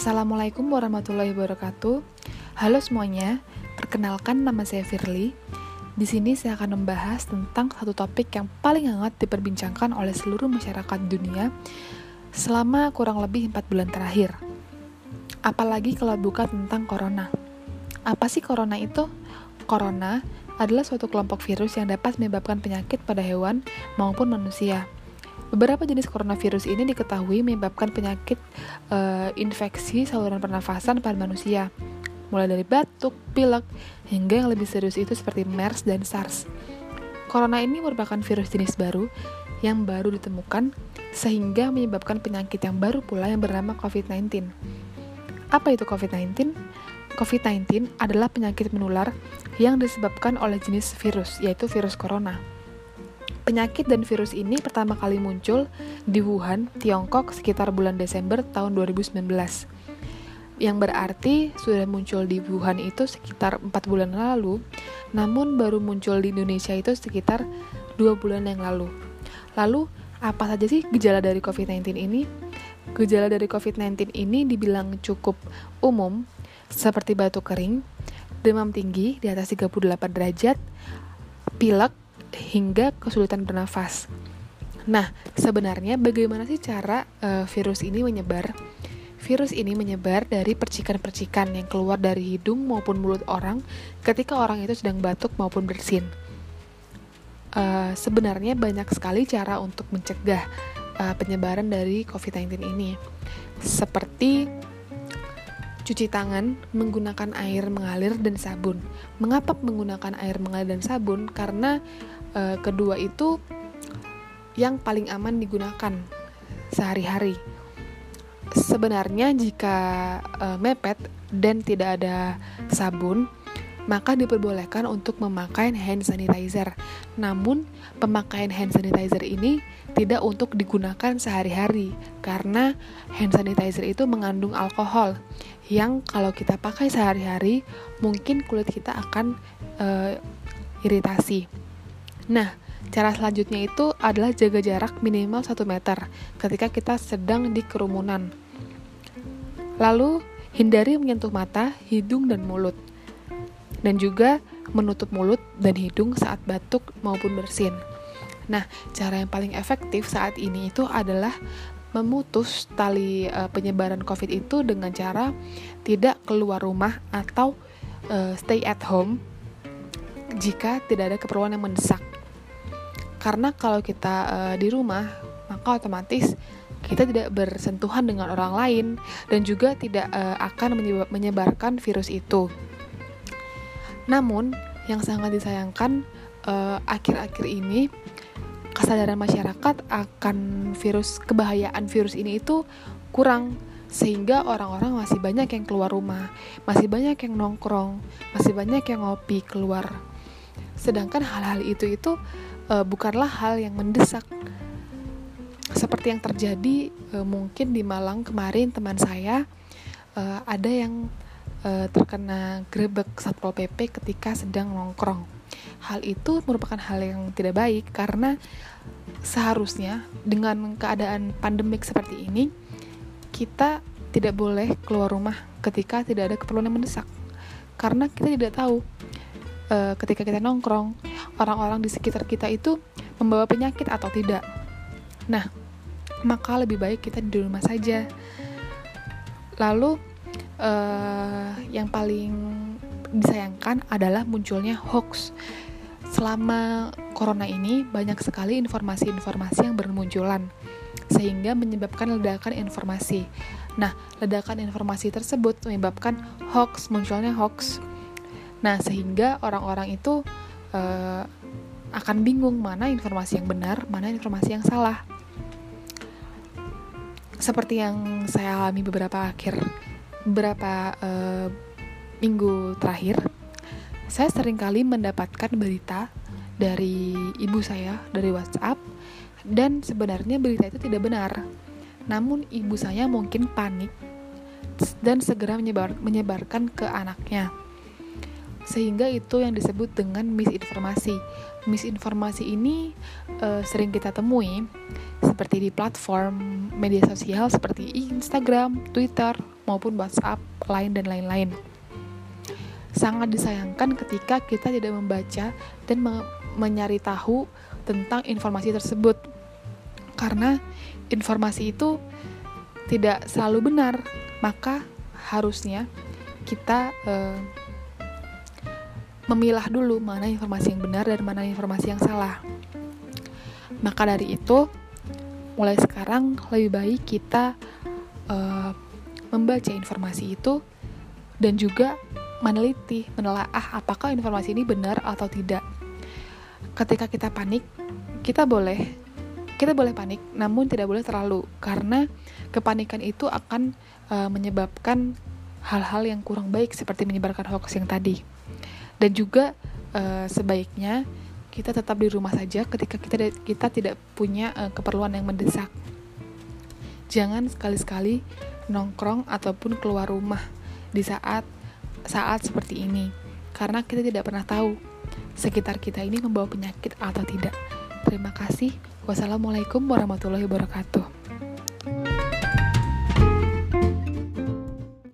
Assalamualaikum warahmatullahi wabarakatuh. Halo semuanya, perkenalkan nama saya Firly. Di sini saya akan membahas tentang satu topik yang paling hangat diperbincangkan oleh seluruh masyarakat dunia selama kurang lebih 4 bulan terakhir. Apalagi kalau bukan tentang corona. Apa sih corona itu? Corona adalah suatu kelompok virus yang dapat menyebabkan penyakit pada hewan maupun manusia. Beberapa jenis coronavirus ini diketahui menyebabkan penyakit uh, infeksi saluran pernafasan pada manusia, mulai dari batuk, pilek, hingga yang lebih serius itu seperti MERS dan SARS. Corona ini merupakan virus jenis baru yang baru ditemukan sehingga menyebabkan penyakit yang baru pula yang bernama COVID-19. Apa itu COVID-19? COVID-19 adalah penyakit menular yang disebabkan oleh jenis virus, yaitu virus corona. Penyakit dan virus ini pertama kali muncul di Wuhan, Tiongkok sekitar bulan Desember tahun 2019. Yang berarti sudah muncul di Wuhan itu sekitar 4 bulan lalu, namun baru muncul di Indonesia itu sekitar 2 bulan yang lalu. Lalu, apa saja sih gejala dari COVID-19 ini? Gejala dari COVID-19 ini dibilang cukup umum, seperti batuk kering, demam tinggi di atas 38 derajat, pilek, hingga kesulitan bernafas. Nah, sebenarnya bagaimana sih cara uh, virus ini menyebar? Virus ini menyebar dari percikan-percikan yang keluar dari hidung maupun mulut orang ketika orang itu sedang batuk maupun bersin. Uh, sebenarnya banyak sekali cara untuk mencegah uh, penyebaran dari COVID-19 ini, seperti cuci tangan menggunakan air mengalir dan sabun. Mengapa menggunakan air mengalir dan sabun? Karena uh, kedua itu yang paling aman digunakan sehari-hari. Sebenarnya jika uh, mepet dan tidak ada sabun, maka diperbolehkan untuk memakai hand sanitizer. Namun, pemakaian hand sanitizer ini tidak untuk digunakan sehari-hari karena hand sanitizer itu mengandung alkohol yang kalau kita pakai sehari-hari mungkin kulit kita akan uh, iritasi. Nah, cara selanjutnya itu adalah jaga jarak minimal 1 meter ketika kita sedang di kerumunan. Lalu, hindari menyentuh mata, hidung, dan mulut. Dan juga menutup mulut dan hidung saat batuk maupun bersin. Nah, cara yang paling efektif saat ini itu adalah memutus tali uh, penyebaran COVID itu dengan cara tidak keluar rumah atau uh, stay at home jika tidak ada keperluan yang mendesak. Karena kalau kita uh, di rumah, maka otomatis kita tidak bersentuhan dengan orang lain dan juga tidak uh, akan menyebarkan virus itu. Namun, yang sangat disayangkan uh, akhir-akhir ini kesadaran masyarakat akan virus kebahayaan virus ini itu kurang sehingga orang-orang masih banyak yang keluar rumah, masih banyak yang nongkrong, masih banyak yang ngopi keluar. Sedangkan hal-hal itu itu uh, bukanlah hal yang mendesak. Seperti yang terjadi uh, mungkin di Malang kemarin teman saya uh, ada yang uh, terkena grebek satpol pp ketika sedang nongkrong. Hal itu merupakan hal yang tidak baik karena seharusnya dengan keadaan pandemik seperti ini kita tidak boleh keluar rumah ketika tidak ada keperluan yang mendesak. Karena kita tidak tahu uh, ketika kita nongkrong orang-orang di sekitar kita itu membawa penyakit atau tidak. Nah, maka lebih baik kita di rumah saja. Lalu uh, yang paling disayangkan adalah munculnya hoax. Selama corona ini banyak sekali informasi-informasi yang bermunculan sehingga menyebabkan ledakan informasi. Nah, ledakan informasi tersebut menyebabkan hoax, munculnya hoax Nah, sehingga orang-orang itu uh, akan bingung mana informasi yang benar, mana informasi yang salah. Seperti yang saya alami beberapa akhir beberapa uh, minggu terakhir, saya sering kali mendapatkan berita dari ibu saya dari WhatsApp dan sebenarnya berita itu tidak benar. Namun ibu saya mungkin panik dan segera menyebar, menyebarkan ke anaknya sehingga itu yang disebut dengan misinformasi. Misinformasi ini uh, sering kita temui seperti di platform media sosial seperti Instagram, Twitter, maupun WhatsApp, Line, dan lain-lain. Sangat disayangkan ketika kita tidak membaca dan me mencari tahu tentang informasi tersebut, karena informasi itu tidak selalu benar, maka harusnya kita uh, memilah dulu mana informasi yang benar dan mana informasi yang salah. Maka dari itu, mulai sekarang lebih baik kita uh, membaca informasi itu dan juga meneliti, menelaah apakah informasi ini benar atau tidak. Ketika kita panik, kita boleh kita boleh panik, namun tidak boleh terlalu karena kepanikan itu akan uh, menyebabkan hal-hal yang kurang baik seperti menyebarkan hoax yang tadi. Dan juga uh, sebaiknya kita tetap di rumah saja ketika kita kita tidak punya uh, keperluan yang mendesak. Jangan sekali-sekali nongkrong ataupun keluar rumah di saat saat seperti ini karena kita tidak pernah tahu sekitar kita ini membawa penyakit atau tidak. Terima kasih. Wassalamualaikum warahmatullahi wabarakatuh.